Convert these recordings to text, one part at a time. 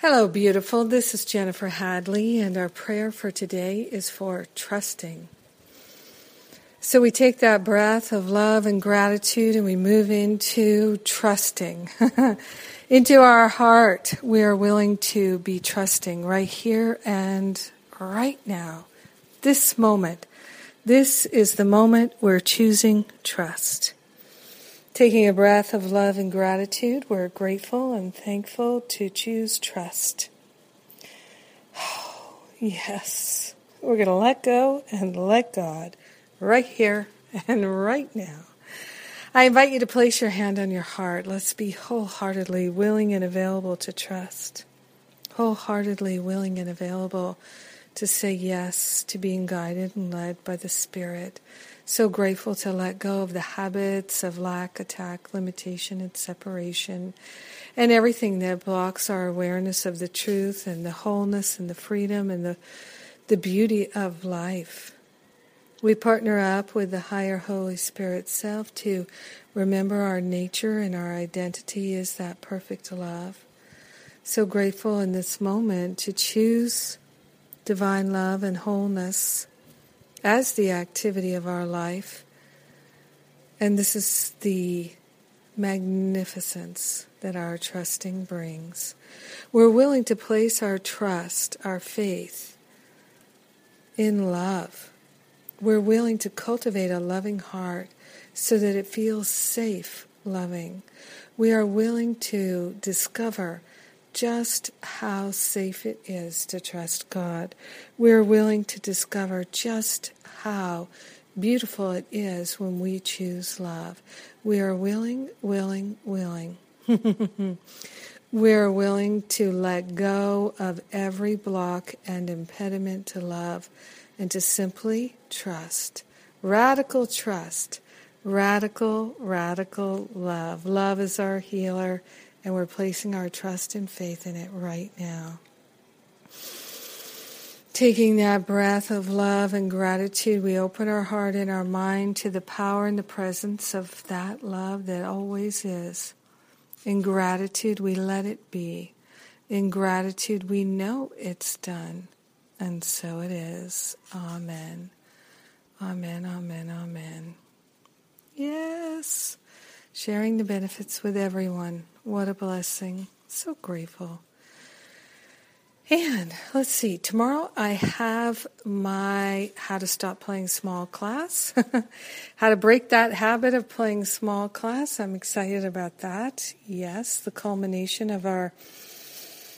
Hello, beautiful. This is Jennifer Hadley, and our prayer for today is for trusting. So we take that breath of love and gratitude and we move into trusting. into our heart, we are willing to be trusting right here and right now. This moment. This is the moment we're choosing trust. Taking a breath of love and gratitude, we're grateful and thankful to choose trust. Oh, yes, we're going to let go and let God right here and right now. I invite you to place your hand on your heart. Let's be wholeheartedly willing and available to trust. Wholeheartedly willing and available to say yes to being guided and led by the Spirit so grateful to let go of the habits of lack, attack, limitation, and separation, and everything that blocks our awareness of the truth and the wholeness and the freedom and the, the beauty of life. We partner up with the higher Holy Spirit self to remember our nature and our identity is that perfect love. So grateful in this moment to choose divine love and wholeness as the activity of our life. And this is the magnificence that our trusting brings. We're willing to place our trust, our faith in love. We're willing to cultivate a loving heart so that it feels safe loving. We are willing to discover just how safe it is to trust God. We're willing to discover just how beautiful it is when we choose love. We are willing, willing, willing. we are willing to let go of every block and impediment to love and to simply trust. Radical trust. Radical, radical love. Love is our healer and we're placing our trust and faith in it right now. Taking that breath of love and gratitude, we open our heart and our mind to the power and the presence of that love that always is. In gratitude, we let it be. In gratitude, we know it's done. And so it is. Amen. Amen, amen, amen. Yes. Sharing the benefits with everyone. What a blessing. So grateful. And let's see, tomorrow I have my How to Stop Playing Small class. how to break that habit of playing small class. I'm excited about that. Yes, the culmination of our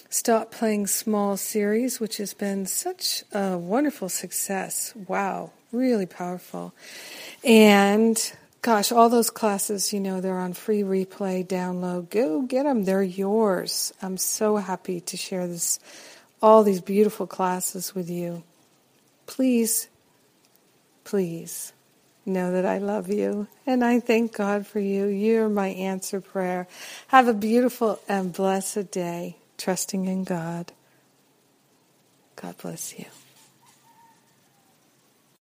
Stop Playing Small series, which has been such a wonderful success. Wow, really powerful. And Gosh, all those classes, you know, they're on free replay, download. Go get them. They're yours. I'm so happy to share this, all these beautiful classes with you. Please, please know that I love you and I thank God for you. You're my answer prayer. Have a beautiful and blessed day, trusting in God. God bless you.